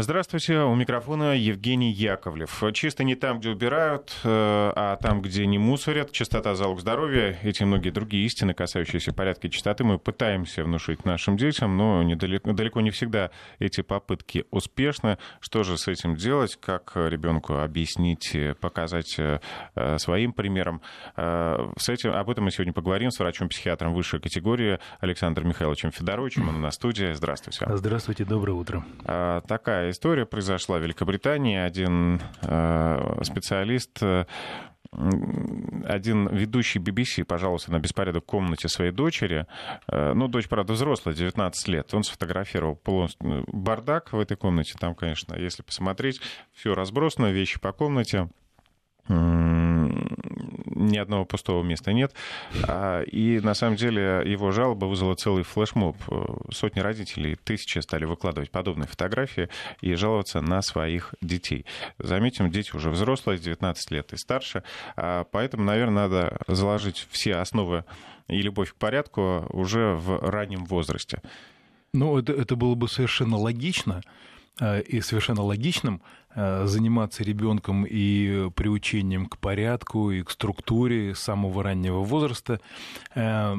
Здравствуйте, у микрофона Евгений Яковлев. Чисто не там, где убирают, э, а там, где не мусорят. Чистота – залог здоровья. Эти многие другие истины, касающиеся порядка чистоты, мы пытаемся внушить нашим детям, но недалеко, далеко не всегда эти попытки успешны. Что же с этим делать? Как ребенку объяснить, показать э, своим примером? Э, с этим, об этом мы сегодня поговорим с врачом-психиатром высшей категории Александром Михайловичем Федоровичем. Он на студии. Здравствуйте. Здравствуйте, доброе утро. Такая история произошла в Великобритании. Один э, специалист э, один ведущий BBC пожаловался на беспорядок в комнате своей дочери. Э, ну, дочь, правда, взрослая, 19 лет. Он сфотографировал полностью бардак в этой комнате. Там, конечно, если посмотреть, все разбросано, вещи по комнате ни одного пустого места нет. А, и на самом деле его жалоба вызвала целый флешмоб. Сотни родителей, тысячи стали выкладывать подобные фотографии и жаловаться на своих детей. Заметим, дети уже взрослые, 19 лет и старше, а, поэтому, наверное, надо заложить все основы и любовь к порядку уже в раннем возрасте. Ну, это, это было бы совершенно логично, Э, и совершенно логичным э, заниматься ребенком и приучением к порядку и к структуре самого раннего возраста. Э,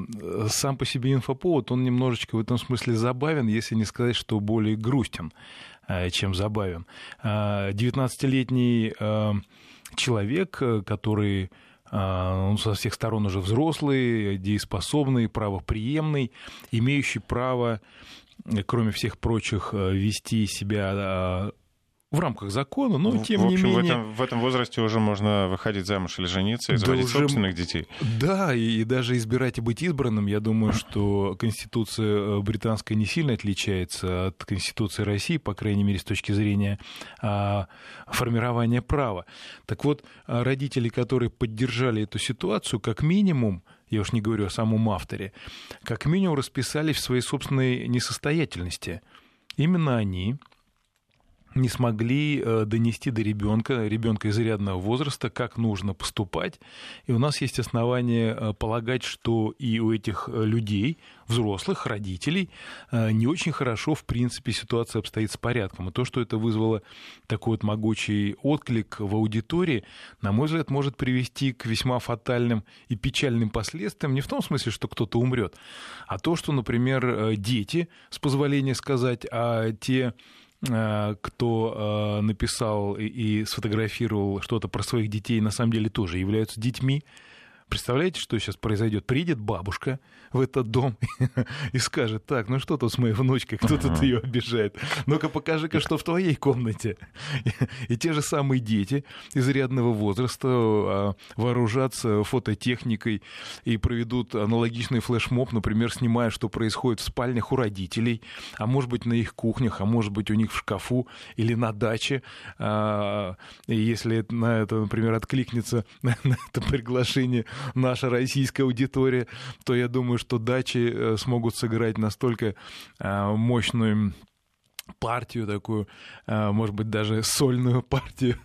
сам по себе инфоповод, он немножечко в этом смысле забавен, если не сказать, что более грустен, чем забавен. 19-летний человек, который он со всех сторон уже взрослый, дееспособный, правоприемный, имеющий право кроме всех прочих, э, вести себя в рамках закона, но тем в общем, не менее... В этом, в этом возрасте уже можно выходить замуж или жениться и да заводить уже... собственных детей. Да, и, и даже избирать и быть избранным, я думаю, что Конституция э, британская не сильно отличается от Конституции России, по крайней мере, с точки зрения а, формирования права. Так вот, а, родители, которые поддержали эту ситуацию, как минимум, я уж не говорю о самом авторе, как минимум расписались в своей собственной несостоятельности. Именно они не смогли э, донести до ребенка, ребенка изрядного возраста, как нужно поступать. И у нас есть основания э, полагать, что и у этих э, людей, взрослых, родителей, не очень хорошо, в принципе, ситуация обстоит с порядком. И то, что это вызвало такой вот могучий отклик в аудитории, на мой взгляд, может привести к весьма фатальным и печальным последствиям, не в том смысле, что кто-то умрет, а то, что, например, дети, с позволения сказать, а те кто э, написал и сфотографировал что-то про своих детей, на самом деле тоже являются детьми. Представляете, что сейчас произойдет? Приедет бабушка в этот дом и скажет, так, ну что тут с моей внучкой, кто тут ее обижает? Ну-ка покажи-ка, что в твоей комнате. И те же самые дети изрядного возраста а, вооружатся фототехникой и проведут аналогичный флешмоб, например, снимая, что происходит в спальнях у родителей, а может быть на их кухнях, а может быть у них в шкафу или на даче. А, и если на это, например, откликнется на это приглашение наша российская аудитория, то я думаю, что дачи э, смогут сыграть настолько э, мощную партию такую, э, может быть, даже сольную партию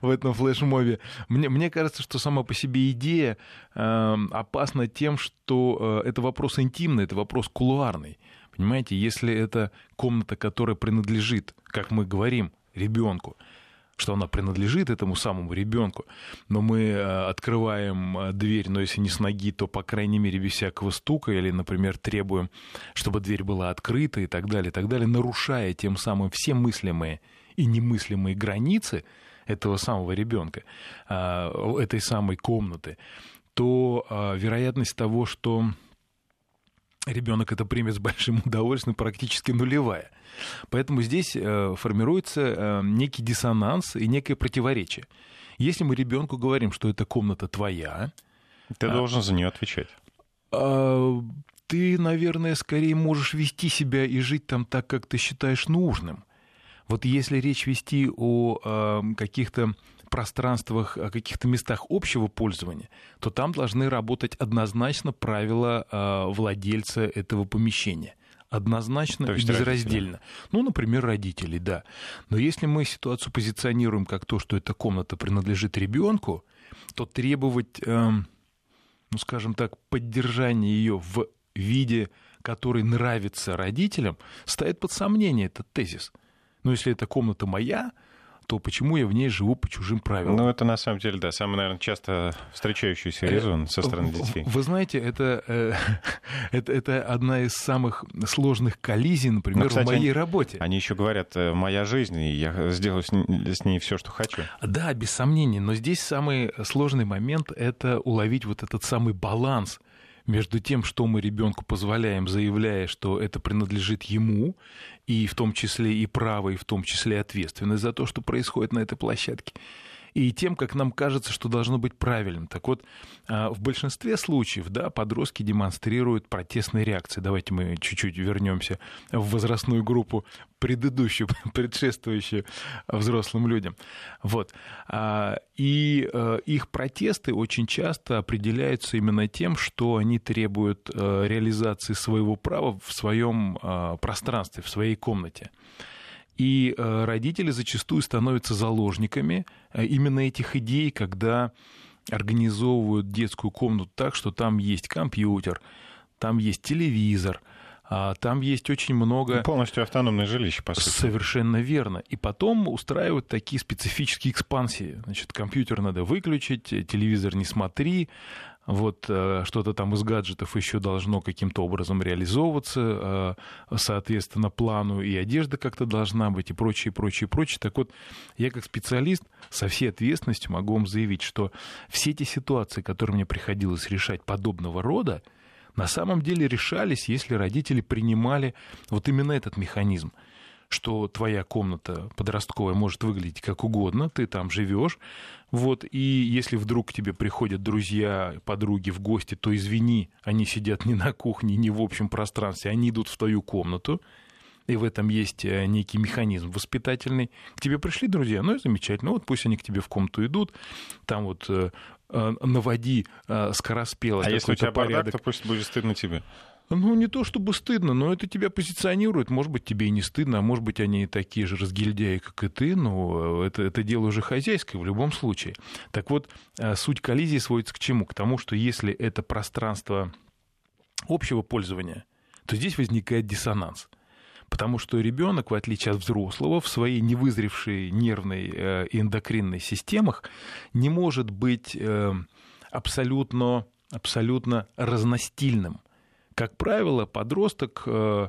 в этом флешмобе. Мне, мне кажется, что сама по себе идея опасна тем, что это вопрос интимный, это вопрос кулуарный. Понимаете, если это комната, которая принадлежит, как мы говорим, ребенку, что она принадлежит этому самому ребенку, но мы э, открываем э, дверь, но если не с ноги, то, по крайней мере, без всякого стука, или, например, требуем, чтобы дверь была открыта и так далее, и так далее, нарушая тем самым все мыслимые и немыслимые границы этого самого ребенка, э, этой самой комнаты, то вероятность того, что ребенок это примет с большим удовольствием, практически нулевая. Поэтому здесь э, формируется э, некий диссонанс и некое противоречие. Если мы ребенку говорим, что эта комната твоя, ты а, должен за нее отвечать. А, ты, наверное, скорее можешь вести себя и жить там так, как ты считаешь нужным. Вот если речь вести о э, каких-то пространствах, о каких-то местах общего пользования, то там должны работать однозначно правила а, владельца этого помещения однозначно и безраздельно. Родители. Ну, например, родители, да. Но если мы ситуацию позиционируем как то, что эта комната принадлежит ребенку, то требовать, эм, ну, скажем так, поддержания ее в виде, который нравится родителям, ставит под сомнение этот тезис. Но если эта комната моя, то почему я в ней живу по чужим правилам? Ну, это на самом деле, да, самый, наверное, часто встречающийся резон со стороны детей. Вы знаете, это, э, это, это одна из самых сложных коллизий, например, Но, кстати, в моей они, работе. Они еще говорят, э, моя жизнь, и я сделаю с ней все, что хочу. Да, без сомнений. Но здесь самый сложный момент — это уловить вот этот самый баланс — между тем, что мы ребенку позволяем, заявляя, что это принадлежит ему, и в том числе и право, и в том числе ответственность за то, что происходит на этой площадке, и тем, как нам кажется, что должно быть правильным. Так вот, а, в большинстве случаев, да, подростки демонстрируют протестные реакции. Давайте мы чуть-чуть вернемся в возрастную группу предыдущую, предшествующую взрослым людям. Вот. А, и э, их протесты очень часто определяются именно тем, что они требуют э, реализации своего права в своем а, пространстве, в своей комнате. И э, родители зачастую становятся заложниками э, именно этих идей, когда организовывают детскую комнату так, что там есть компьютер, там есть телевизор, а там есть очень много... Ну, полностью автономное жилище, по сути. Совершенно верно. И потом устраивают такие специфические экспансии. Значит, компьютер надо выключить, телевизор не смотри, вот э, что-то там из гаджетов еще должно каким-то образом реализовываться, э, соответственно, плану, и одежда как-то должна быть, и прочее, прочее, прочее. Так вот, я как специалист со всей ответственностью могу вам заявить, что все эти ситуации, которые мне приходилось решать подобного рода, на самом деле решались, если родители принимали вот именно этот механизм что твоя комната подростковая может выглядеть как угодно, ты там живешь, вот, и если вдруг к тебе приходят друзья, подруги в гости, то извини, они сидят не на кухне, не в общем пространстве, они идут в твою комнату, и в этом есть э, некий механизм воспитательный. К тебе пришли друзья, ну и замечательно, вот пусть они к тебе в комнату идут, там вот э, э, наводи скороспело. А если у тебя порядок, порядок, то пусть будет стыдно тебе. Ну, не то чтобы стыдно, но это тебя позиционирует. Может быть, тебе и не стыдно, а может быть, они такие же разгильдяи, как и ты, но это, это дело уже хозяйское в любом случае. Так вот, э, суть коллизии сводится к чему? К тому, что если это пространство общего пользования, то здесь возникает диссонанс. Потому что ребенок, в отличие от взрослого, в своей невызревшей нервной э, и эндокринной системах не может быть э, абсолютно, абсолютно разностильным – как правило, подросток э,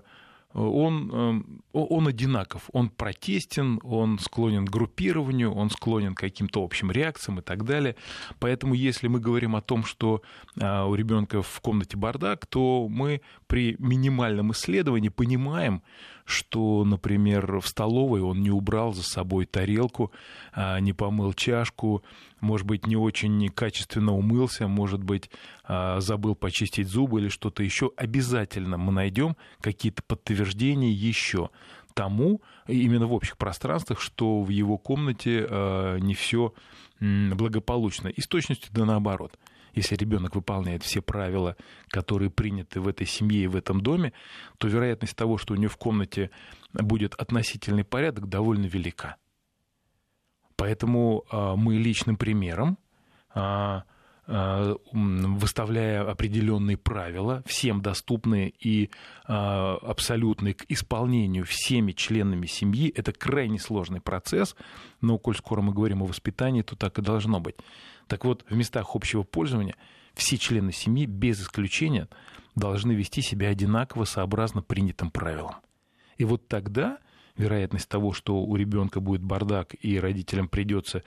он, э, он одинаков, он протестен, он склонен к группированию, он склонен к каким-то общим реакциям и так далее. Поэтому если мы говорим о том, что э, у ребенка в комнате бардак, то мы при минимальном исследовании понимаем, что, например, в столовой он не убрал за собой тарелку, а, не помыл чашку, может быть, не очень качественно умылся, может быть, а, забыл почистить зубы или что-то еще. Обязательно мы найдем какие-то подтверждения еще тому, именно в общих пространствах, что в его комнате а, не все благополучно. И с точностью да наоборот если ребенок выполняет все правила, которые приняты в этой семье и в этом доме, то вероятность того, что у него в комнате будет относительный порядок, довольно велика. Поэтому а, мы личным примером а, выставляя определенные правила, всем доступные и абсолютные к исполнению всеми членами семьи, это крайне сложный процесс, но коль скоро мы говорим о воспитании, то так и должно быть. Так вот, в местах общего пользования все члены семьи, без исключения, должны вести себя одинаково сообразно принятым правилам. И вот тогда вероятность того, что у ребенка будет бардак и родителям придется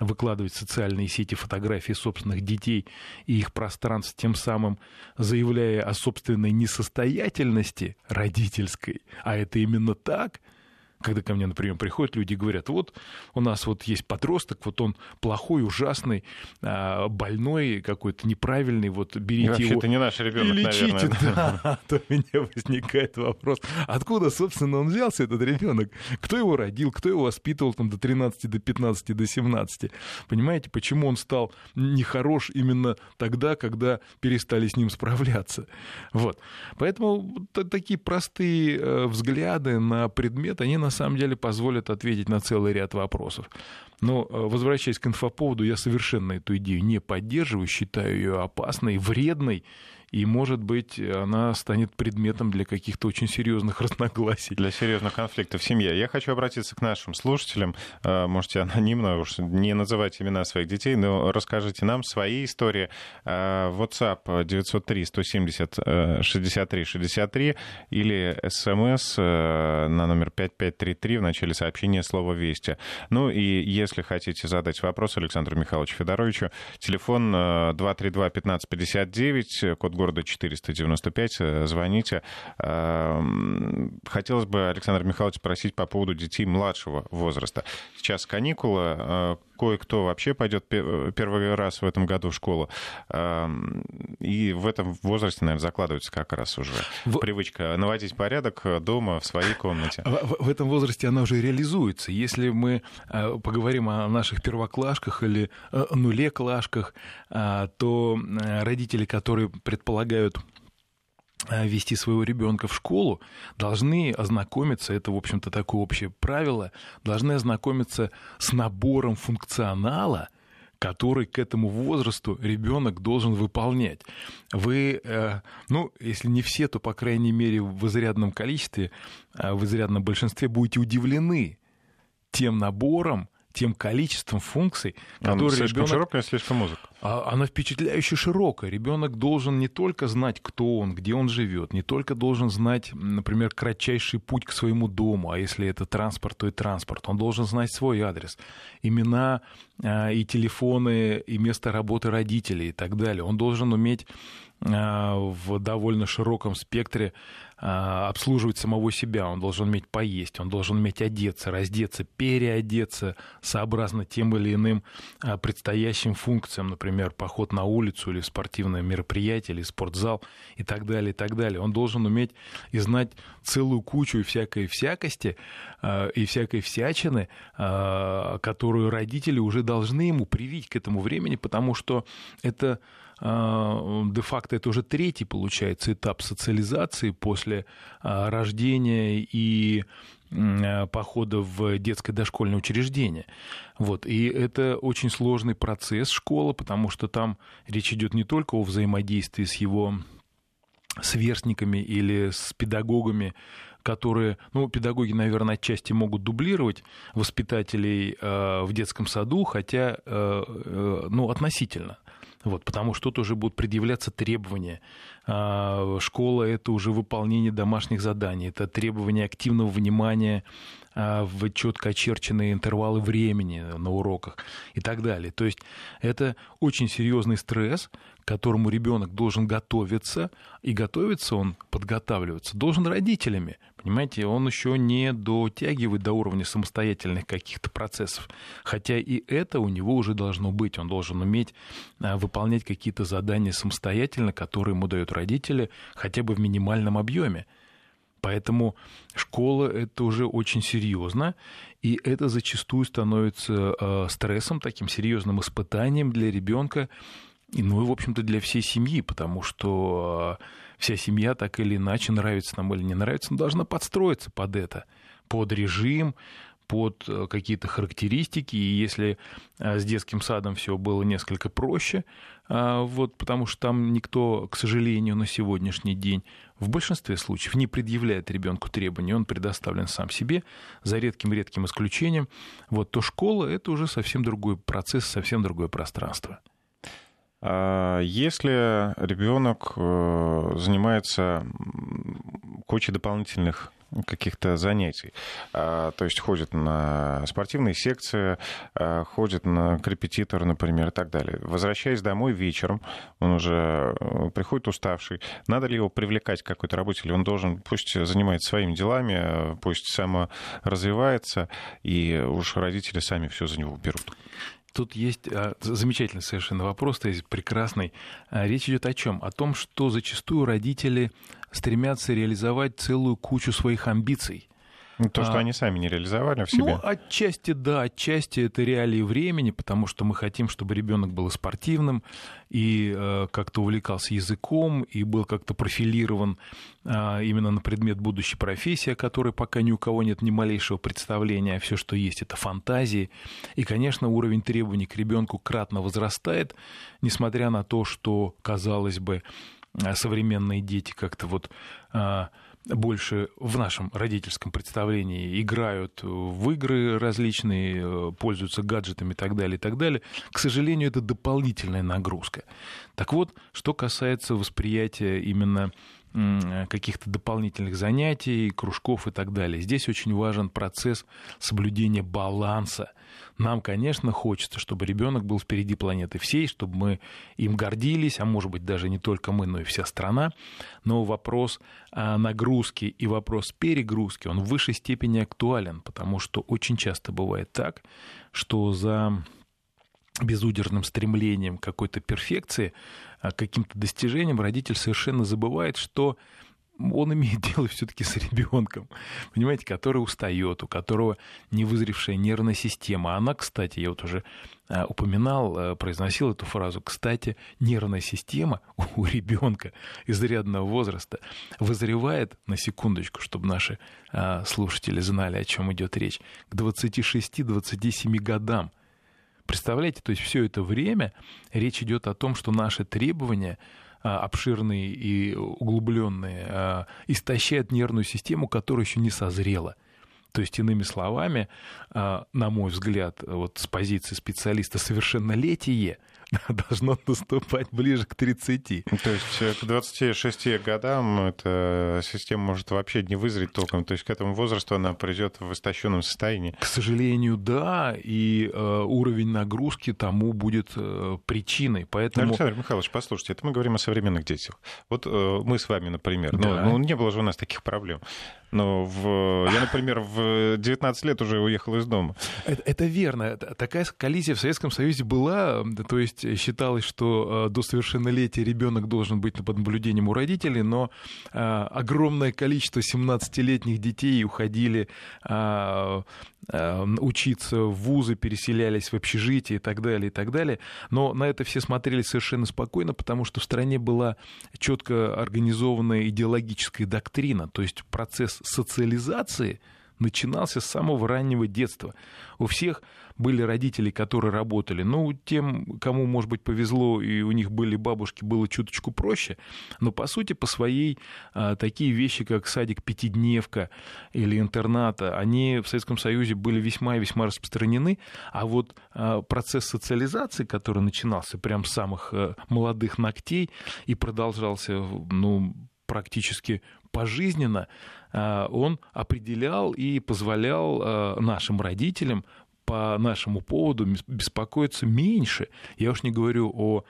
выкладывать в социальные сети фотографии собственных детей и их пространств, тем самым заявляя о собственной несостоятельности родительской, а это именно так – когда ко мне, например, приходят люди и говорят, вот у нас вот есть подросток, вот он плохой, ужасный, а, больной какой-то, неправильный, вот берите его... это не наш ребенок, и лечите, наверное. Да, то у меня возникает вопрос, откуда, собственно, он взялся, этот ребенок? Кто его родил, кто его воспитывал там до 13, до 15, до 17? Понимаете, почему он стал нехорош именно тогда, когда перестали с ним справляться? Вот. Поэтому такие простые э, взгляды на предмет, они на на самом деле позволят ответить на целый ряд вопросов. Но, э, возвращаясь к инфоповоду, я совершенно эту идею не поддерживаю, считаю ее опасной, вредной и, может быть, она станет предметом для каких-то очень серьезных разногласий. Для серьезных конфликтов в семье. Я хочу обратиться к нашим слушателям. Э, можете анонимно уж не называть имена своих детей, но расскажите нам свои истории. Э, WhatsApp 903 170 63 63 или смс на номер 5533 в начале сообщения слово «Вести». Ну и если хотите задать вопрос Александру Михайловичу Федоровичу, телефон 232 15 59, код города 495, э, звоните. Эм, хотелось бы, Александр Михайлович, спросить по поводу детей младшего возраста. Сейчас каникулы, э, кое-кто вообще пойдет первый раз в этом году в школу. И в этом возрасте, наверное, закладывается как раз уже в... привычка наводить порядок дома, в своей комнате. В, в этом возрасте она уже реализуется. Если мы э, поговорим о наших первоклашках или нулеклашках, то родители, которые предполагают э, вести своего ребенка в школу, должны ознакомиться, это, в общем-то, такое общее правило, должны ознакомиться с набором функционала, который к этому возрасту ребенок должен выполнять. Вы, э, ну, если не все, то, по крайней мере, в изрядном количестве, э, в изрядном большинстве будете удивлены тем набором, тем количеством функций, которые слишком ребенок... широкая, слишком узкая. А она впечатляюще широкая. Ребенок должен не только знать, кто он, где он живет, не только должен знать, например, кратчайший путь к своему дому, а если это транспорт, то и транспорт. Он должен знать свой адрес, имена а, и телефоны, и место работы родителей и так далее. Он должен уметь в довольно широком спектре а, обслуживать самого себя. Он должен уметь поесть, он должен уметь одеться, раздеться, переодеться сообразно тем или иным предстоящим функциям, например, поход на улицу или спортивное мероприятие, или спортзал и так далее, и так далее. Он должен уметь и знать целую кучу всякой всякости э, и всякой всячины, э, которую родители уже должны ему привить к этому времени, потому что это э, де-факто это уже третий, получается, этап социализации после рождения и Э, похода в детское дошкольное учреждение. Вот. И это очень сложный процесс школы, потому что там речь идет не только о взаимодействии с его сверстниками или с педагогами, которые, ну, педагоги, наверное, отчасти могут дублировать воспитателей э, в детском саду, хотя, э, э, ну, относительно. Вот, потому что тут уже будут предъявляться требования. А, школа — это уже выполнение домашних заданий, это требование активного внимания а, в четко очерченные интервалы времени на уроках и так далее. То есть это очень серьезный стресс, к которому ребенок должен готовиться, и готовиться он, подготавливаться, должен родителями. Понимаете, он еще не дотягивает до уровня самостоятельных каких-то процессов. Хотя и это у него уже должно быть. Он должен уметь а, выполнять какие-то задания самостоятельно, которые ему дают родители, хотя бы в минимальном объеме. Поэтому школа это уже очень серьезно, и это зачастую становится э, стрессом, таким серьезным испытанием для ребенка, ну и, в общем-то, для всей семьи, потому что э, вся семья так или иначе, нравится нам или не нравится, должна подстроиться под это, под режим, под э, какие-то характеристики, и если с детским садом все было несколько проще, вот, потому что там никто, к сожалению, на сегодняшний день в большинстве случаев не предъявляет ребенку требований, он предоставлен сам себе, за редким-редким исключением, вот, то школа — это уже совсем другой процесс, совсем другое пространство. А если ребенок э, занимается кучей дополнительных каких-то занятий. А, то есть ходит на спортивные секции, а, ходит на репетитор, например, и так далее. Возвращаясь домой вечером, он уже э, приходит уставший. Надо ли его привлекать к какой-то работе, или он должен, пусть занимается своими делами, пусть саморазвивается, и уж родители сами все за него берут? Тут есть а, замечательный совершенно вопрос, то есть прекрасный. А, речь идет о чем? О том, что зачастую родители стремятся реализовать целую кучу своих амбиций. Ну, то, что а, они сами не реализовали в себе. Ну, отчасти да, отчасти это реалии времени, потому что мы хотим, чтобы ребенок был спортивным и э, как-то увлекался языком и был как-то профилирован э, именно на предмет будущей профессии, о которой пока ни у кого нет ни малейшего представления, а все, что есть, это фантазии. И, конечно, уровень требований к ребенку кратно возрастает, несмотря на то, что, казалось бы, современные дети как-то вот больше в нашем родительском представлении играют в игры различные, пользуются гаджетами и так далее, и так далее. К сожалению, это дополнительная нагрузка. Так вот, что касается восприятия именно каких-то дополнительных занятий, кружков и так далее. Здесь очень важен процесс соблюдения баланса. Нам, конечно, хочется, чтобы ребенок был впереди планеты всей, чтобы мы им гордились, а может быть даже не только мы, но и вся страна. Но вопрос нагрузки и вопрос перегрузки, он в высшей степени актуален, потому что очень часто бывает так, что за безудержным стремлением какой-то перфекции, а, каким-то достижением, родитель совершенно забывает, что он имеет дело все-таки с ребенком, понимаете, который устает, у которого невызревшая нервная система. Она, кстати, я вот уже а, упоминал, а, произносил эту фразу, кстати, нервная система у ребенка изрядного возраста вызревает, на секундочку, чтобы наши слушатели знали, о чем идет речь, к 26-27 годам. Представляете, то есть все это время речь идет о том, что наши требования а, обширные и углубленные а, истощают нервную систему, которая еще не созрела. То есть, иными словами, а, на мой взгляд, вот с позиции специалиста совершеннолетие должно наступать ближе к 30. То есть э, к 26 годам эта система может вообще не вызреть толком. То есть к этому возрасту она придет в истощенном состоянии. К сожалению, да, и э, уровень нагрузки тому будет э, причиной. Поэтому... Александр Михайлович, послушайте, это мы говорим о современных детях. Вот э, мы с вами, например, да. ну, ну не было же у нас таких проблем. Но в... я, например, в 19 лет уже уехал из дома. Это, это верно. Такая коллизия в Советском Союзе была. То есть считалось, что э, до совершеннолетия ребенок должен быть под наблюдением у родителей, но э, огромное количество 17-летних детей уходили э, учиться в вузы, переселялись в общежитие и так далее, и так далее. Но на это все смотрели совершенно спокойно, потому что в стране была четко организованная идеологическая доктрина, то есть процесс социализации начинался с самого раннего детства. У всех были родители, которые работали. Ну, тем, кому, может быть, повезло, и у них были бабушки, было чуточку проще. Но, по сути, по своей а, такие вещи, как садик пятидневка или интерната, они в Советском Союзе были весьма и весьма распространены. А вот а, процесс социализации, который начинался прямо с самых а, молодых ногтей и продолжался, ну, практически пожизненно, он определял и позволял нашим родителям по нашему поводу беспокоиться меньше. Я уж не говорю о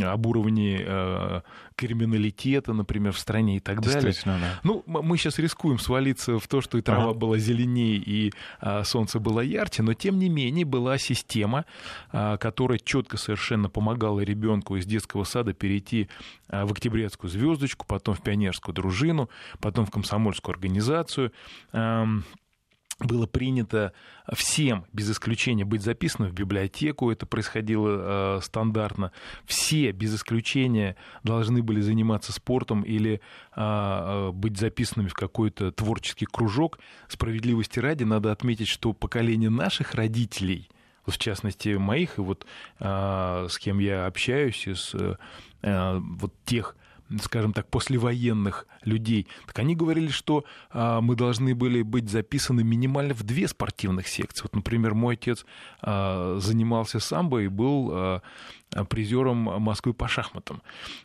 об уровне э, криминалитета, например, в стране и так далее. Да. Ну, мы сейчас рискуем свалиться в то, что и трава ага. была зеленее, и э, солнце было ярче, но тем не менее была система, э, которая четко совершенно помогала ребенку из детского сада перейти э, в октябрятскую звездочку, потом в пионерскую дружину, потом в комсомольскую организацию. Э, было принято всем, без исключения, быть записанным в библиотеку, это происходило э, стандартно. Все, без исключения, должны были заниматься спортом или э, э, быть записанными в какой-то творческий кружок. Справедливости ради, надо отметить, что поколение наших родителей, в частности моих, и вот э, с кем я общаюсь, из э, вот тех скажем так, послевоенных людей, так они говорили, что а, мы должны были быть записаны минимально в две спортивных секции. Вот, например, мой отец а, занимался самбо и был а, призером Москвы по шахматам.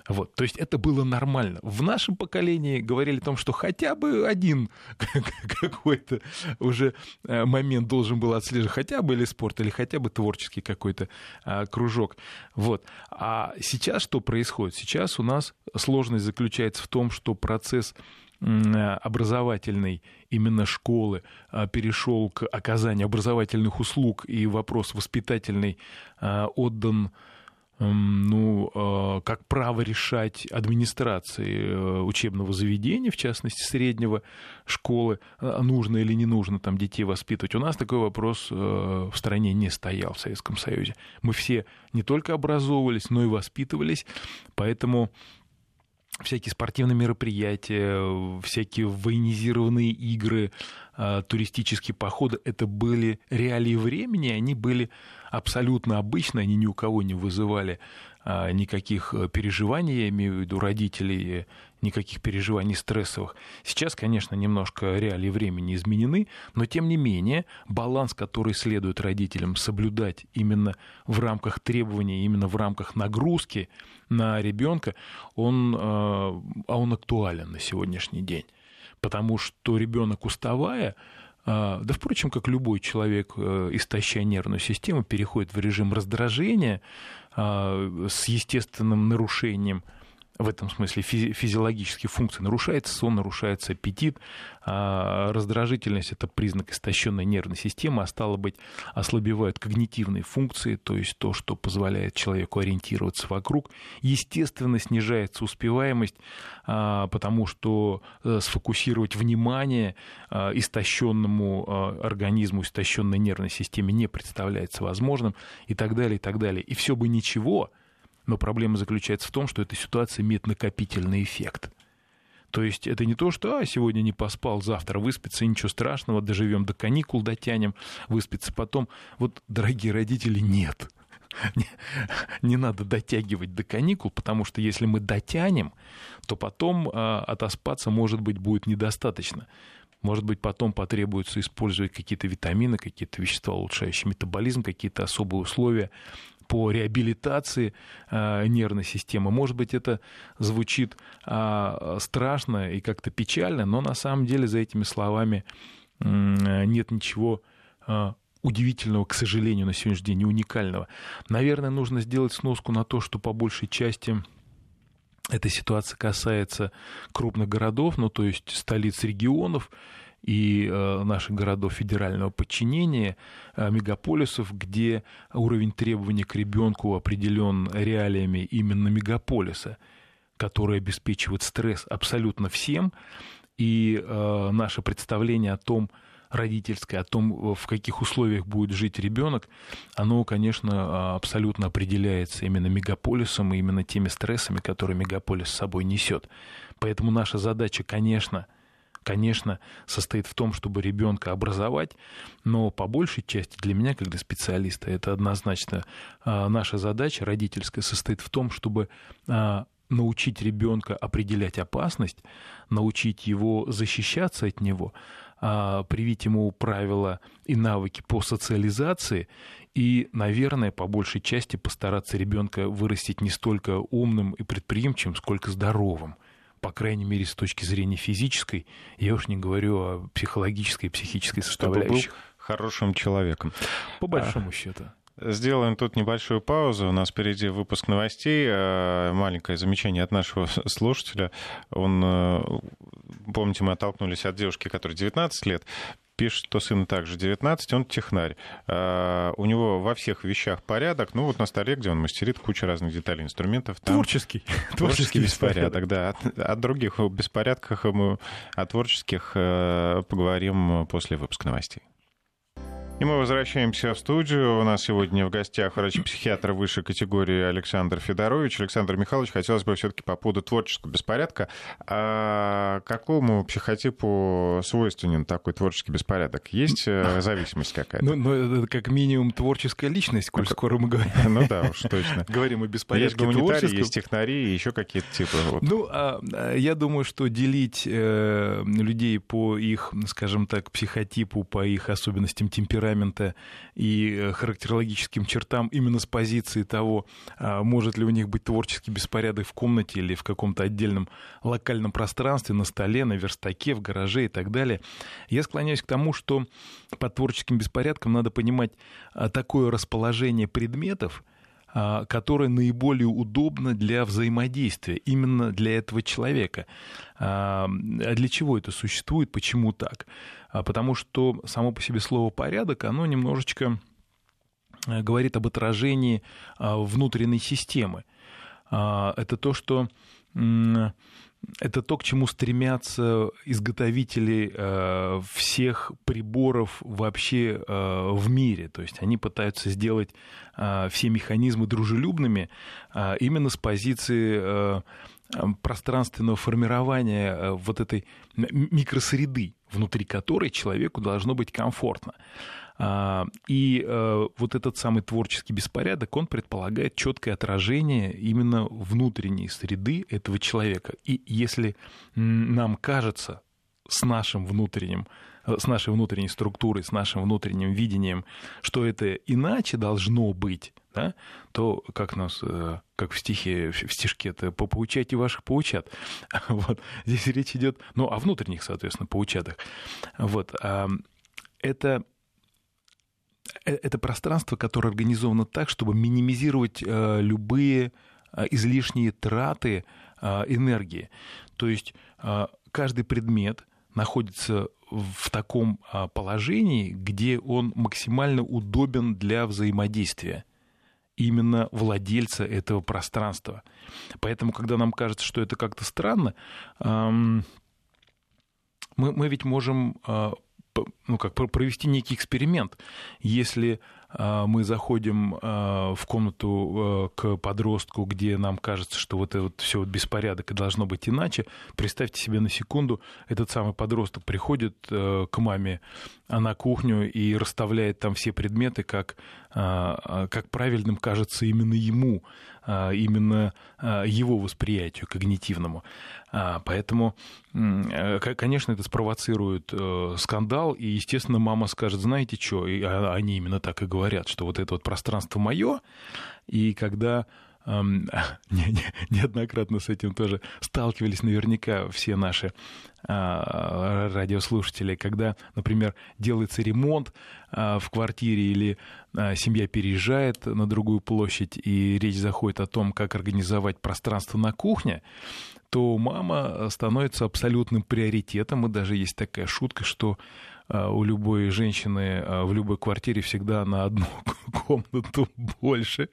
Вот. То есть это было нормально. В нашем поколении говорили о том, что хотя бы один какой-то уже э, момент должен был отслеживать, хотя бы или спорт, или хотя бы творческий какой-то а, кружок. Вот. А сейчас что происходит? Сейчас у нас сложность заключается в том, что процесс образовательной именно школы перешел к оказанию образовательных услуг, и вопрос воспитательный отдан ну, э, как право решать администрации э, учебного заведения, в частности, среднего школы, э, нужно или не нужно там детей воспитывать. У нас такой вопрос в стране не стоял в Советском Союзе. Мы все не только образовывались, но и воспитывались, поэтому всякие спортивные мероприятия, всякие военизированные игры, а, туристические походы, это были реалии времени, они были абсолютно обычны, они ни у кого не вызывали а, никаких э, переживаний, я имею в виду родителей, никаких переживаний стрессовых. Сейчас, конечно, немножко реалии времени изменены, но тем не менее баланс, который следует родителям соблюдать именно в рамках требований, именно в рамках нагрузки на ребенка, он, э, а он актуален на сегодняшний день. Потому что ребенок уставая, э, да, впрочем, как любой человек, э, истощая нервную систему, переходит в режим раздражения с естественным нарушением – в этом смысле физи- физиологические функции нарушается, сон нарушается, аппетит, а раздражительность – это признак истощенной нервной системы, а стало быть, ослабевают когнитивные функции, то есть то, что позволяет человеку ориентироваться вокруг. Естественно, снижается успеваемость, а, потому что э, сфокусировать внимание а, истощенному организму, истощенной нервной системе не представляется возможным и так далее, и так далее. И все бы ничего – но проблема заключается в том, что эта ситуация имеет накопительный эффект. То есть это не то, что а, сегодня не поспал, завтра выспится, ничего страшного, доживем до каникул, дотянем, выспится потом. Вот, дорогие родители, нет. Не, надо дотягивать до каникул, потому что если мы дотянем, то потом а, отоспаться, может быть, будет недостаточно. Может быть, потом потребуется использовать какие-то витамины, какие-то вещества, улучшающие метаболизм, какие-то особые условия по реабилитации э, нервной системы. Может быть, это звучит э, страшно и как-то печально, но на самом деле за этими словами нет ничего э, удивительного, к сожалению, на сегодняшний день, уникального. Наверное, нужно сделать сноску на то, что по большей части эта ситуация касается крупных городов, ну то есть столиц регионов, и э, наших городов федерального подчинения, э, мегаполисов, где уровень требований к ребенку определен реалиями именно мегаполиса, который обеспечивает стресс абсолютно всем, и э, наше представление о том, родительское, о том, в каких условиях будет жить ребенок, оно, конечно, абсолютно определяется именно мегаполисом и именно теми стрессами, которые мегаполис с собой несет. Поэтому наша задача, конечно, конечно, состоит в том, чтобы ребенка образовать, но по большей части для меня, как для специалиста, это однозначно а, наша задача родительская состоит в том, чтобы а, научить ребенка определять опасность, научить его защищаться от него, а, привить ему правила и навыки по социализации и, наверное, по большей части постараться ребенка вырастить не столько умным и предприимчивым, сколько здоровым по крайней мере, с точки зрения физической, я уж не говорю о психологической и психической составляющей. Чтобы был хорошим человеком. По большому а... счету. Сделаем тут небольшую паузу. У нас впереди выпуск новостей. Э, маленькое замечание от нашего слушателя. Он, э, помните, мы оттолкнулись от девушки, которой 19 лет пишет, что сыну также 19, он технарь. А, у него во всех вещах порядок. Ну, вот на столе, где он мастерит, куча разных деталей, инструментов. Там... Творческий. Творческий беспорядок, да. О, других беспорядках мы о творческих э, поговорим после выпуска новостей. И мы возвращаемся в студию. У нас сегодня в гостях врач-психиатр высшей категории Александр Федорович. Александр Михайлович, хотелось бы все-таки по поводу творческого беспорядка. А какому психотипу свойственен такой творческий беспорядок? Есть э, зависимость какая-то? Ну, ну, это как минимум творческая личность, коль скоро мы говорим. Ну да, уж точно. Говорим о беспорядке Есть гуманитарии, есть технари и еще какие-то типы. Ну, а, а, я думаю, что делить э, людей по их, скажем так, психотипу, по их особенностям темперамента темперамента и э, характерологическим чертам именно с позиции того, а, может ли у них быть творческий беспорядок в комнате или в каком-то отдельном локальном пространстве, на столе, на верстаке, в гараже и так далее. Я склоняюсь к тому, что под творческим беспорядком надо понимать а, такое расположение предметов, которое наиболее удобно для взаимодействия именно для этого человека. А для чего это существует, почему так? Потому что само по себе слово «порядок», оно немножечко говорит об отражении внутренней системы. Это то, что это то, к чему стремятся изготовители э, всех приборов вообще э, в мире. То есть они пытаются сделать э, все механизмы дружелюбными именно с позиции пространственного формирования вот этой микросреды, внутри которой человеку должно быть комфортно. А, и э, вот этот самый творческий беспорядок, он предполагает четкое отражение именно внутренней среды этого человека. И если нам кажется с нашим внутренним э, с нашей внутренней структурой, с нашим внутренним видением, что это иначе должно быть, да, то как нас, э, как в стихе, в стишке, это поучайте ваших поучат. Вот. Здесь речь идет, ну, о внутренних, соответственно, поучатах. Вот. Это это пространство, которое организовано так, чтобы минимизировать э, любые э, излишние траты энергии. То есть каждый предмет находится в таком положении, где он максимально удобен для взаимодействия именно владельца этого пространства. Поэтому, когда нам кажется, что это как-то странно, мы, мы ведь можем ну, как провести некий эксперимент. Если а, мы заходим а, в комнату а, к подростку, где нам кажется, что вот это вот все вот беспорядок и должно быть иначе, представьте себе на секунду, этот самый подросток приходит к маме на кухню и расставляет там все предметы, как, как правильным кажется именно ему, именно его восприятию когнитивному. Поэтому, конечно, это спровоцирует э, скандал, и, естественно, мама скажет, знаете что, и они именно так и говорят, что вот это вот пространство мое, и когда неоднократно с этим тоже сталкивались наверняка все наши а, радиослушатели, когда, например, делается ремонт а, в квартире или а, семья переезжает на другую площадь, и речь заходит о том, как организовать пространство на кухне, то мама становится абсолютным приоритетом, и даже есть такая шутка, что у любой женщины а, в любой квартире всегда на одну комнату больше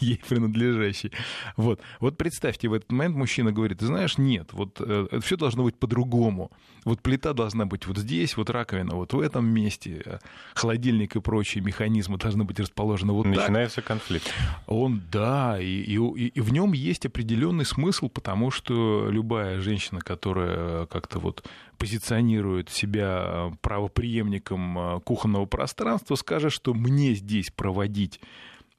ей принадлежащей. Вот. вот представьте, в этот момент мужчина говорит, ты знаешь, нет, вот э, это все должно быть по-другому. Вот плита должна быть вот здесь, вот раковина вот в этом месте, э, холодильник и прочие механизмы должны быть расположены вот Начинается так. конфликт. Он, да, и, и, и в нем есть определенный смысл, потому что любая женщина, которая как-то вот позиционирует себя правоприемником э, кухонного пространства, скажет, что мне здесь проводить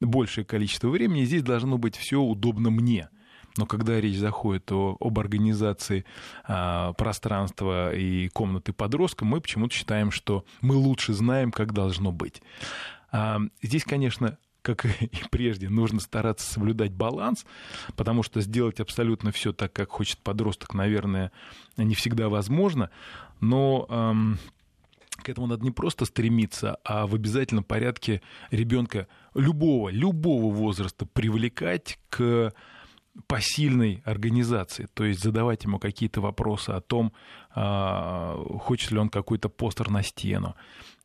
большее количество времени, здесь должно быть все удобно мне. Но когда речь заходит о, об организации а, пространства и комнаты подростка, мы почему-то считаем, что мы лучше знаем, как должно быть. А, здесь, конечно, как и прежде, нужно стараться соблюдать баланс, потому что сделать абсолютно все так, как хочет подросток, наверное, не всегда возможно. Но эм, к этому надо не просто стремиться, а в обязательном порядке ребенка любого, любого возраста привлекать к посильной организации, то есть задавать ему какие-то вопросы о том, а, хочет ли он какой-то постер на стену,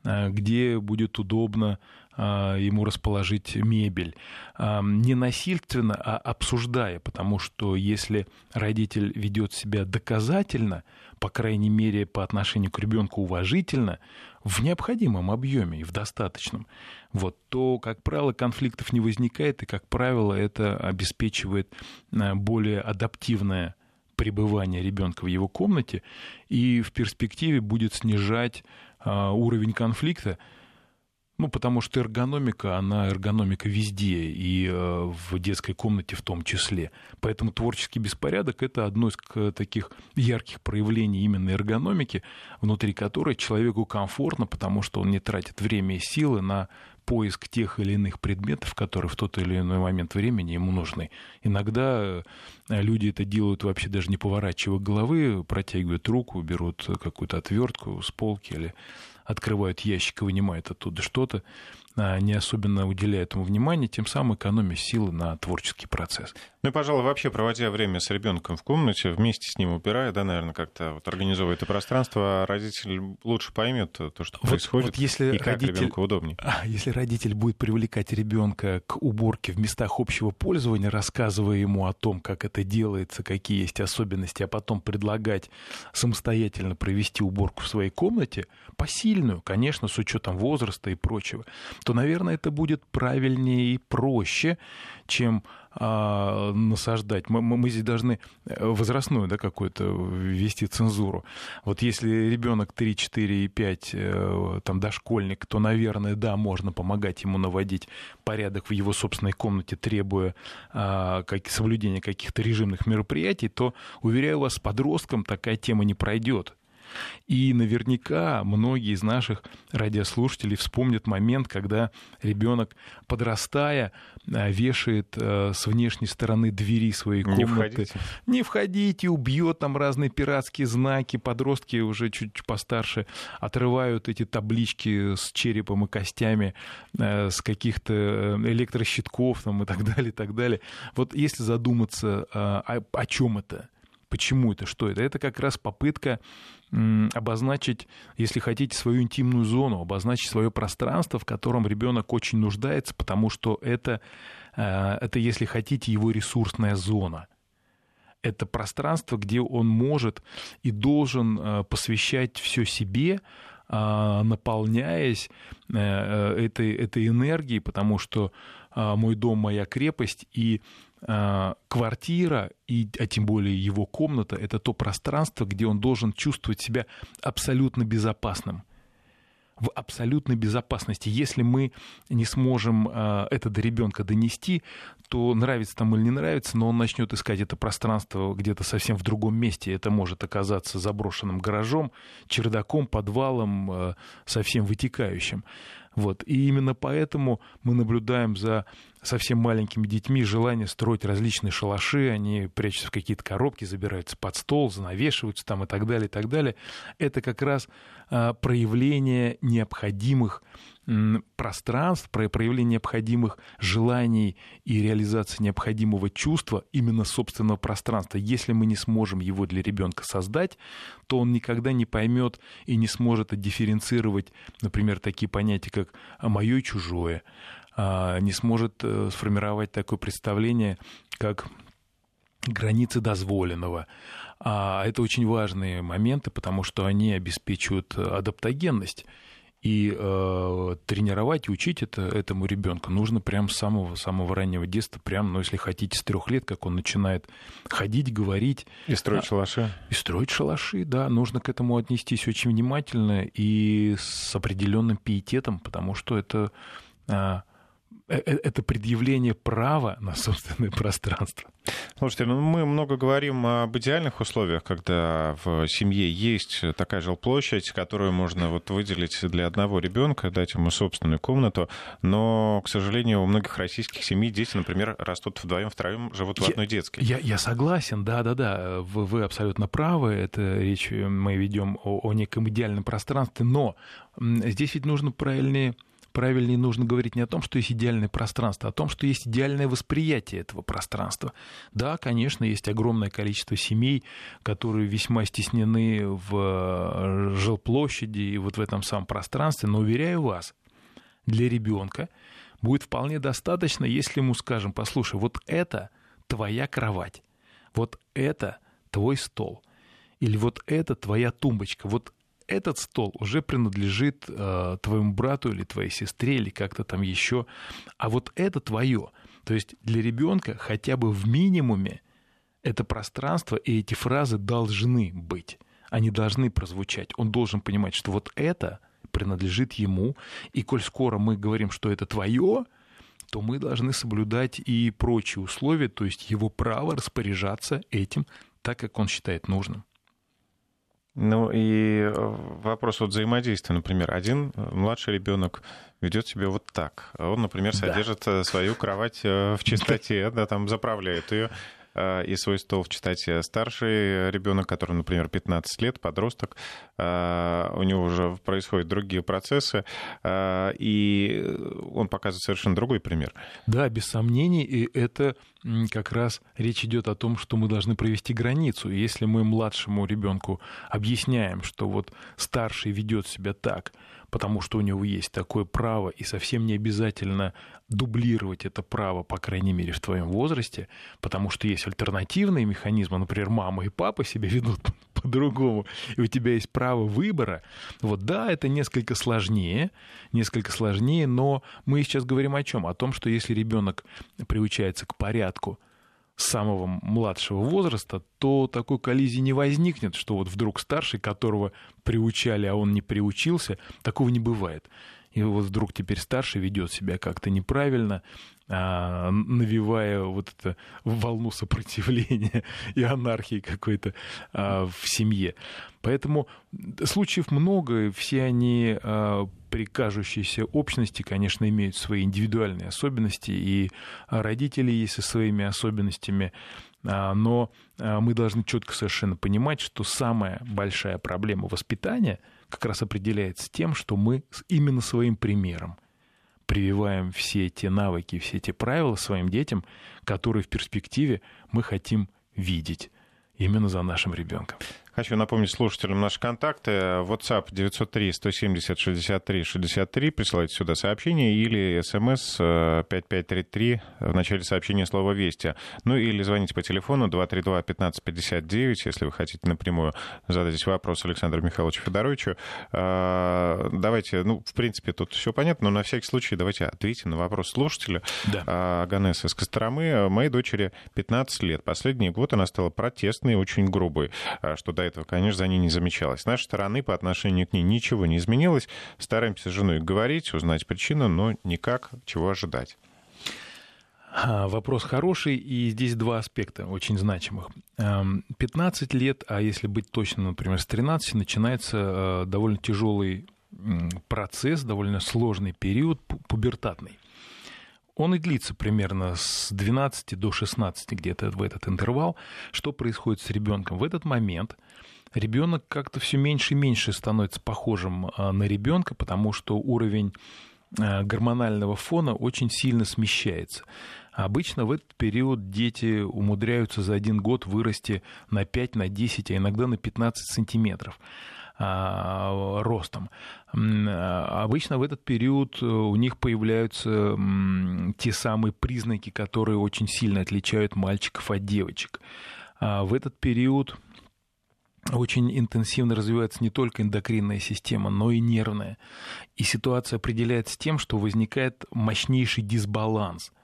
где будет удобно а, ему расположить мебель. А, не насильственно, а обсуждая, потому что если родитель ведет себя доказательно, по крайней мере, по отношению к ребенку уважительно, в необходимом объеме и в достаточном, вот, то, как правило, конфликтов не возникает, и, как правило, это обеспечивает более адаптивное пребывание ребенка в его комнате и в перспективе будет снижать уровень конфликта, ну, потому что эргономика, она эргономика везде, и э, в детской комнате в том числе. Поэтому творческий беспорядок — это одно из таких ярких проявлений именно эргономики, внутри которой человеку комфортно, потому что он не тратит время и силы на поиск тех или иных предметов, которые в тот или иной момент времени ему нужны. Иногда э, люди это делают вообще даже не поворачивая головы, протягивают руку, берут какую-то отвертку с полки или открывают ящик и вынимают оттуда что-то, не особенно уделяя этому внимания, тем самым экономя силы на творческий процесс. Ну и, пожалуй, вообще проводя время с ребенком в комнате, вместе с ним убирая, да, наверное, как-то вот организовывая это пространство, родитель лучше поймет то, что вот, происходит, вот если и как родитель, ребенку удобнее. А, если родитель будет привлекать ребенка к уборке в местах общего пользования, рассказывая ему о том, как это делается, какие есть особенности, а потом предлагать самостоятельно провести уборку в своей комнате, посильную, конечно, с учетом возраста и прочего, то, наверное, это будет правильнее и проще, чем а, насаждать. Мы, мы здесь должны э, возрастную да, какую-то ввести цензуру. Вот если ребенок 3, 4 и 5, э, там, дошкольник, то, наверное, да, можно помогать ему наводить порядок в его собственной комнате, требуя а, как, соблюдения каких-то режимных мероприятий, то, уверяю вас, с подростком такая тема не пройдет. И наверняка многие из наших радиослушателей вспомнят момент, когда ребенок, подрастая, э, вешает э, с внешней стороны двери своей комнаты. Не входите. Не входите, убьет там разные пиратские знаки. Подростки уже чуть постарше отрывают эти таблички с черепом и костями э, с каких-то электрощитков там, и так далее, и так далее. Вот если задуматься, о, о чем это? Почему это? Что это? Это как раз попытка обозначить, если хотите, свою интимную зону, обозначить свое пространство, в котором ребенок очень нуждается, потому что это, э, это, если хотите, его ресурсная зона. Это пространство, где он может и должен э, посвящать все себе, э, наполняясь этой, этой энергией, потому что мой дом, моя крепость, и а, квартира, и, а тем более его комната, это то пространство, где он должен чувствовать себя абсолютно безопасным в абсолютной безопасности. Если мы не сможем э, это до ребенка донести, то нравится там или не нравится, но он начнет искать это пространство где-то совсем в другом месте. Это может оказаться заброшенным гаражом, чердаком, подвалом, э, совсем вытекающим. Вот. И именно поэтому мы наблюдаем за совсем маленькими детьми желание строить различные шалаши, они прячутся в какие-то коробки, забираются под стол, занавешиваются там и так далее, и так далее. Это как раз а, проявление необходимых пространств, проявление необходимых желаний и реализация необходимого чувства именно собственного пространства. Если мы не сможем его для ребенка создать, то он никогда не поймет и не сможет дифференцировать, например, такие понятия, как «моё и чужое», а, не сможет э, сформировать такое представление, как границы дозволенного. А это очень важные моменты, потому что они обеспечивают адаптогенность. И э, тренировать и учить это, этому ребенку нужно прямо с самого, самого раннего детства, прям, ну, если хотите, с трех лет, как он начинает ходить, говорить. И строить а, шалаши. И строить шалаши, да. Нужно к этому отнестись очень внимательно и с определенным пиететом, потому что это а, это предъявление права на собственное пространство. Слушайте, ну мы много говорим об идеальных условиях, когда в семье есть такая жилплощадь, которую можно вот выделить для одного ребенка, дать ему собственную комнату, но, к сожалению, у многих российских семей дети, например, растут вдвоем, втроем, живут в одной детской. Я, я согласен, да-да-да, вы, вы абсолютно правы, это речь мы ведем о, о неком идеальном пространстве, но здесь ведь нужно правильнее правильнее нужно говорить не о том, что есть идеальное пространство, а о том, что есть идеальное восприятие этого пространства. Да, конечно, есть огромное количество семей, которые весьма стеснены в э, жилплощади и вот в этом самом пространстве, но уверяю вас, для ребенка будет вполне достаточно, если ему скажем, послушай, вот это твоя кровать, вот это твой стол, или вот это твоя тумбочка, вот этот стол уже принадлежит э, твоему брату или твоей сестре или как-то там еще, а вот это твое. То есть для ребенка хотя бы в минимуме это пространство и эти фразы должны быть. Они должны прозвучать. Он должен понимать, что вот это принадлежит ему, и коль скоро мы говорим, что это твое, то мы должны соблюдать и прочие условия, то есть его право распоряжаться этим так, как он считает нужным. Ну и э, вопрос вот взаимодействия, например, один э, младший ребенок ведет себя вот так. Он, например, содержит да. свою кровать э, в чистоте, да, там заправляет ее. И свой стол читать старший ребенок, который, например, 15 лет, подросток, у него уже происходят другие процессы, и он показывает совершенно другой пример. Да, без сомнений, и это как раз речь идет о том, что мы должны провести границу. Если мы младшему ребенку объясняем, что вот старший ведет себя так, потому что у него есть такое право, и совсем не обязательно дублировать это право, по крайней мере, в твоем возрасте, потому что есть альтернативные механизмы, например, мама и папа себя ведут по-другому, и у тебя есть право выбора. Вот да, это несколько сложнее, несколько сложнее, но мы сейчас говорим о чем? О том, что если ребенок приучается к порядку, самого младшего возраста, то такой коллизии не возникнет, что вот вдруг старший, которого приучали, а он не приучился, такого не бывает. И вот вдруг теперь старший ведет себя как-то неправильно, а, навевая вот эту волну сопротивления и анархии какой-то а, в семье. Поэтому случаев много, все они а, при кажущейся общности, конечно, имеют свои индивидуальные особенности, и родители есть со своими особенностями, но мы должны четко совершенно понимать, что самая большая проблема воспитания как раз определяется тем, что мы именно своим примером прививаем все те навыки, все те правила своим детям, которые в перспективе мы хотим видеть именно за нашим ребенком. Хочу напомнить слушателям наши контакты. WhatsApp 903-170-63-63. Присылайте сюда сообщение или смс 5533 в начале сообщения слова «Вести». Ну или звоните по телефону 232-1559, если вы хотите напрямую задать вопрос Александру Михайловичу Федоровичу. А, давайте, ну, в принципе, тут все понятно, но на всякий случай давайте ответьте на вопрос слушателя. Да. А, Аганеса из Костромы. Моей дочери 15 лет. Последний год она стала протестной очень грубой, что до этого, конечно, за ней не замечалось. С нашей стороны по отношению к ней ничего не изменилось. Стараемся с женой говорить, узнать причину, но никак чего ожидать. А, вопрос хороший, и здесь два аспекта очень значимых. 15 эм, лет, а если быть точным, например, с 13, начинается э, довольно тяжелый процесс, довольно сложный период, пубертатный. Он и длится примерно с 12 до 16 где-то в этот интервал. Что происходит с ребенком? В этот момент ребенок как-то все меньше и меньше становится похожим а, на ребенка, потому что уровень а, гормонального фона очень сильно смещается. Обычно в этот период дети умудряются за один год вырасти на 5, на 10, а иногда на 15 сантиметров. А, ростом. Обычно в этот период э, у них появляются те самые признаки, которые очень сильно отличают мальчиков от девочек. В этот период очень интенсивно развивается не только эндокринная система, но и нервная. И ситуация определяется тем, что возникает мощнейший дисбаланс –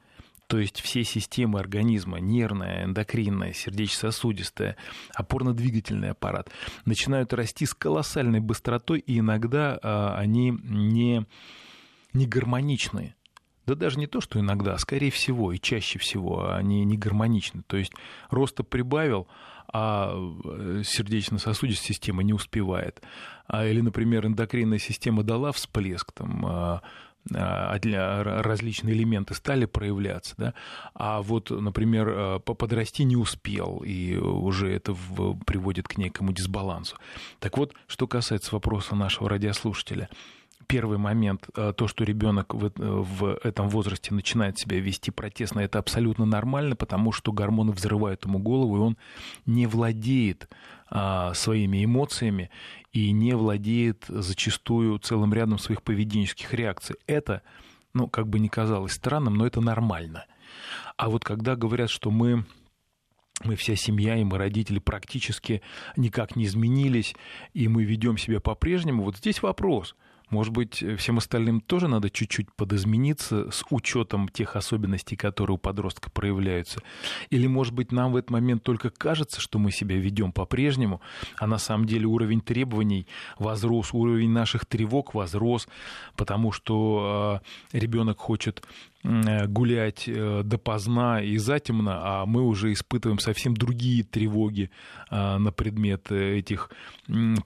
то есть все системы организма, нервная, эндокринная, сердечно-сосудистая, опорно-двигательный аппарат, начинают расти с колоссальной быстротой, и иногда а, они не, не гармоничны. Да даже не то, что иногда, а скорее всего и чаще всего они не гармоничны. То есть роста прибавил, а э, сердечно-сосудистая система не успевает. А, или, например, эндокринная система дала всплеск, там, а, а, различные элементы стали проявляться, да, а вот, например, э, подрасти не успел, и уже это приводит к некому дисбалансу. Так вот, что касается вопроса нашего радиослушателя, первый момент, э, то, что ребенок в, в этом возрасте начинает себя вести протестно, это абсолютно нормально, потому что гормоны взрывают ему голову, и он не владеет а, своими эмоциями и не владеет зачастую целым рядом своих поведенческих реакций. Это, ну, как бы не казалось странным, но это нормально. А вот когда говорят, что мы мы вся семья и мы родители практически никак не изменились, и мы ведем себя по-прежнему, вот здесь вопрос – может быть, всем остальным тоже надо чуть-чуть подизмениться с учетом тех особенностей, которые у подростка проявляются? Или, может быть, нам в этот момент только кажется, что мы себя ведем по-прежнему, а на самом деле уровень требований возрос, уровень наших тревог возрос, потому что э, ребенок хочет Э, гулять э, допоздна и затемно, а мы уже испытываем совсем другие тревоги э, на предмет этих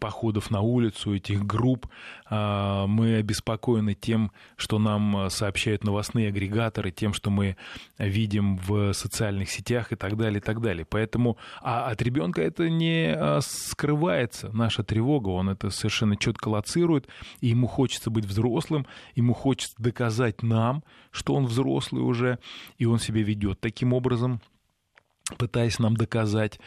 походов на улицу, этих групп. а, мы обеспокоены тем, что нам сообщают новостные агрегаторы, тем, что мы видим в социальных сетях и так далее, и так далее. Поэтому, а от ребенка это не а, скрывается, наша тревога, он это совершенно четко лоцирует, и ему хочется быть взрослым, ему хочется доказать нам, что он взрослый уже, и он себя ведет таким образом пытаясь нам доказать.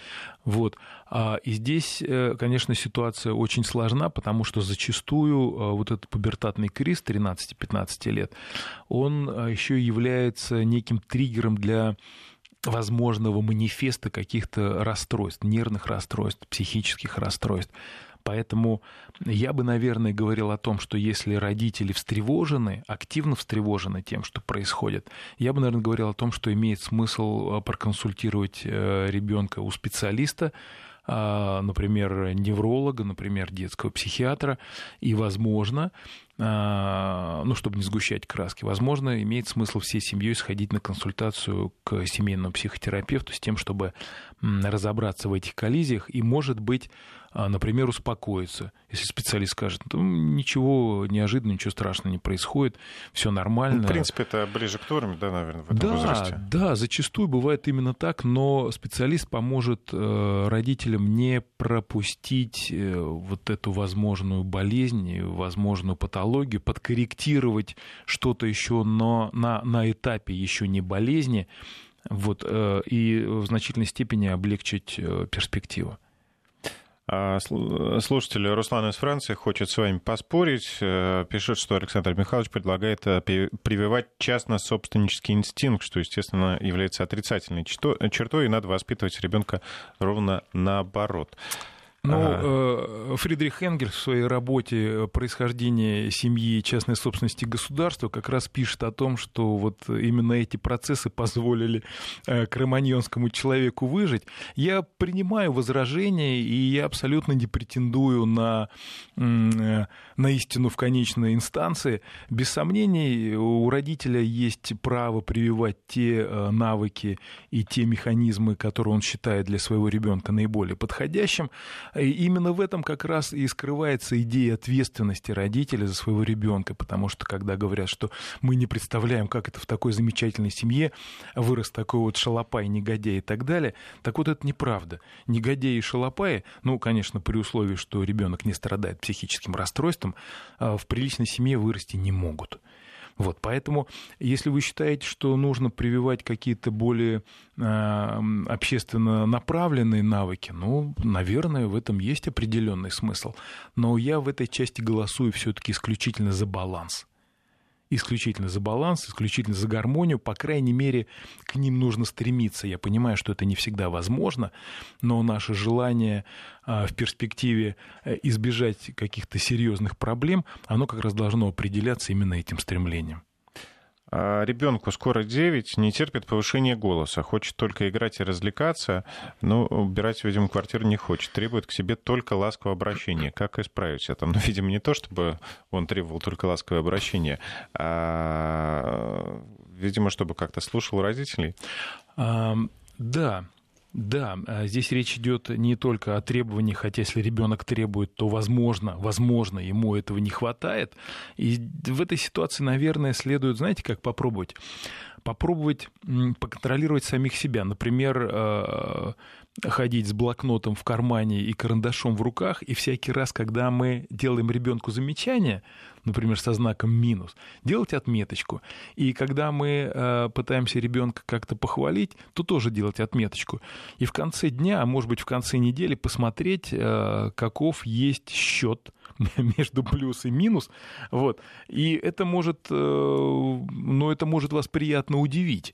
Вот. А, и здесь, э, конечно, ситуация очень сложна, потому что зачастую э, вот этот пубертатный криз 13-15 лет, он э, еще является неким триггером для возможного манифеста каких-то расстройств, нервных расстройств, психических расстройств. Поэтому я бы, наверное, говорил о том, что если родители встревожены, активно встревожены тем, что происходит, я бы, наверное, говорил о том, что имеет смысл э, проконсультировать э, ребенка у специалиста, а, например, невролога, например, детского психиатра, и, возможно, а, ну, чтобы не сгущать краски, возможно, имеет смысл всей семьей сходить на консультацию к семейному психотерапевту с тем, чтобы разобраться в этих коллизиях. И, может быть, например, успокоиться. Если специалист скажет, ну, ничего неожиданного, ничего страшного не происходит, все нормально. Ну, в принципе, это ближе к норме, да, наверное, в этом да, возрасте. Да, зачастую бывает именно так, но специалист поможет э, родителям не пропустить э, вот эту возможную болезнь, возможную патологию, подкорректировать что-то еще, но на, на этапе еще не болезни, вот, э, и в значительной степени облегчить перспективу. А, слушатель Руслан из Франции хочет с вами поспорить. Э, пишет, что Александр Михайлович предлагает э, прививать частно-собственнический инстинкт, что, естественно, является отрицательной чертой, и надо воспитывать ребенка ровно наоборот. Ну, ага. Фридрих Энгель в своей работе «Происхождение семьи частной собственности государства» как раз пишет о том, что вот именно эти процессы позволили э, кроманьонскому человеку выжить. Я принимаю возражения, и я абсолютно не претендую на, э, на истину в конечной инстанции. Без сомнений, у родителя есть право прививать те навыки и те механизмы, которые он считает для своего ребенка наиболее подходящим. И именно в этом как раз и скрывается идея ответственности родителя за своего ребенка, потому что когда говорят, что мы не представляем, как это в такой замечательной семье вырос такой вот шалопай, негодяй и так далее, так вот это неправда. Негодяи и шалопаи, ну, конечно, при условии, что ребенок не страдает психическим расстройством, а, в приличной семье вырасти не могут. Вот, поэтому, если вы считаете, что нужно прививать какие-то более э, общественно направленные навыки, ну, наверное, в этом есть определенный смысл. Но я в этой части голосую все-таки исключительно за баланс исключительно за баланс, исключительно за гармонию, по крайней мере, к ним нужно стремиться. Я понимаю, что это не всегда возможно, но наше желание а, в перспективе э, избежать каких-то серьезных проблем, оно как раз должно определяться именно этим стремлением. А ребенку скоро 9, не терпит повышения голоса, хочет только играть и развлекаться, но убирать, видимо, квартиру не хочет, требует к себе только ласкового обращения. Как исправить это? Ну, видимо, не то, чтобы он требовал только ласковое обращение, а, видимо, чтобы как-то слушал родителей. А, да, да, а здесь речь идет не только о требовании, хотя если ребенок требует, то возможно, возможно, ему этого не хватает. И в этой ситуации, наверное, следует, знаете, как попробовать? Попробовать поконтролировать самих себя. Например, э, ходить с блокнотом в кармане и карандашом в руках, и всякий раз, когда мы делаем ребенку замечание, например, со знаком минус, делать отметочку. И когда мы э, пытаемся ребенка как-то похвалить, то тоже делать отметочку. И в конце дня, а может быть в конце недели посмотреть, э, каков есть счет между плюс и минус. Вот. И это может, э, ну, это может вас приятно удивить,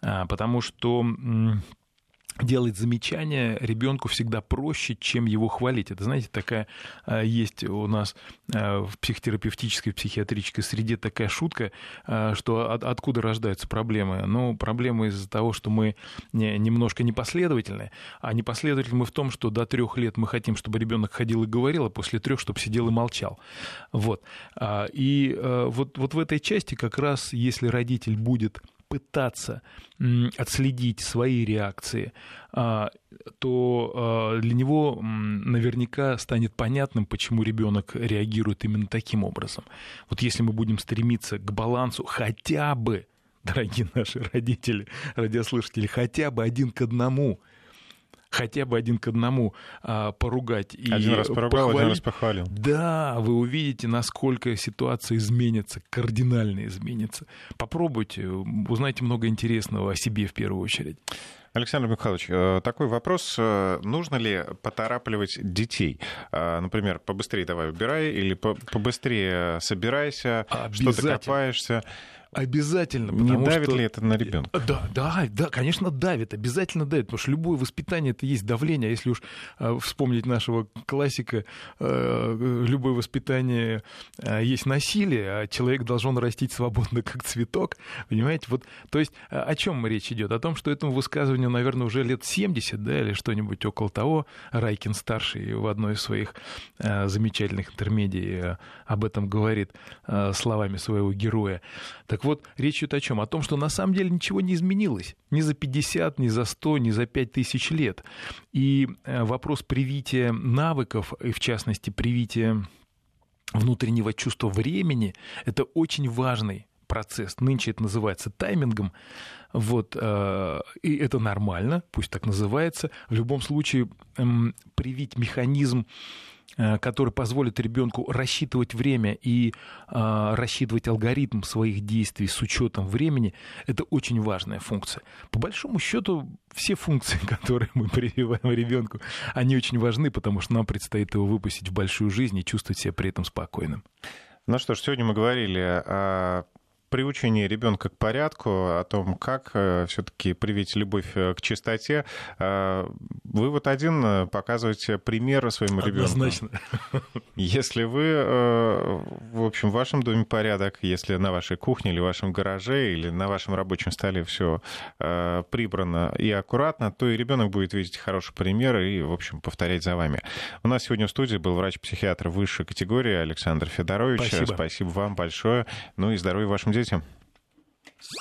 а, потому что делать замечания ребенку всегда проще, чем его хвалить. Это, знаете, такая а, есть у нас а, в психотерапевтической, психиатрической среде такая шутка, а, что от, откуда рождаются проблемы. Ну, проблемы из-за того, что мы немножко непоследовательны, а непоследовательны мы в том, что до трех лет мы хотим, чтобы ребенок ходил и говорил, а после трех, чтобы сидел и молчал. Вот. И вот, вот в этой части как раз, если родитель будет попытаться отследить свои реакции, а, то а, для него наверняка станет понятным, почему ребенок реагирует именно таким образом. Вот если мы будем стремиться к балансу хотя бы, дорогие наши родители, радиослушатели, хотя бы один к одному – хотя бы один к одному а, поругать и Один раз поругал, похвалить. один раз похвалил. Да, вы увидите, насколько ситуация изменится, кардинально изменится. Попробуйте, узнайте много интересного о себе в первую очередь. Александр Михайлович, э, такой вопрос. Э, нужно ли поторапливать детей? Э, например, побыстрее давай убирай или побыстрее собирайся, что ты копаешься? Обязательно. Не давит что... ли это на ребенка? Да, да, да, конечно, давит, обязательно давит, потому что любое воспитание это есть давление. Если уж э, вспомнить нашего классика, э, любое воспитание э, есть насилие, а человек должен растить свободно, как цветок. Понимаете? Вот, то есть о чем речь идет? О том, что этому высказыванию, наверное, уже лет 70, да, или что-нибудь около того. Райкин старший в одной из своих замечательных интермедий об этом говорит словами своего героя. Так так вот, речь идет о чем? О том, что на самом деле ничего не изменилось. Ни за 50, ни за 100, ни за 5 тысяч лет. И э, вопрос привития навыков, и в частности привития внутреннего чувства времени, это очень важный процесс. Нынче это называется таймингом. Вот, э, и это нормально, пусть так называется. В любом случае, э, привить механизм который позволит ребенку рассчитывать время и э, рассчитывать алгоритм своих действий с учетом времени, это очень важная функция. По большому счету, все функции, которые мы прививаем ребенку, они очень важны, потому что нам предстоит его выпустить в большую жизнь и чувствовать себя при этом спокойным. Ну что ж, сегодня мы говорили о приучение ребенка к порядку, о том, как э, все-таки привить любовь э, к чистоте. Э, вы вот один показываете пример своему ребенку. Однозначно. Если вы, в общем, в вашем доме порядок, если на вашей кухне или в вашем гараже или на вашем рабочем столе все прибрано и аккуратно, то и ребенок будет видеть хороший пример и, в общем, повторять за вами. У нас сегодня в студии был врач-психиатр высшей категории Александр Федорович. Спасибо. Спасибо вам большое. Ну и здоровья вашим детям детям.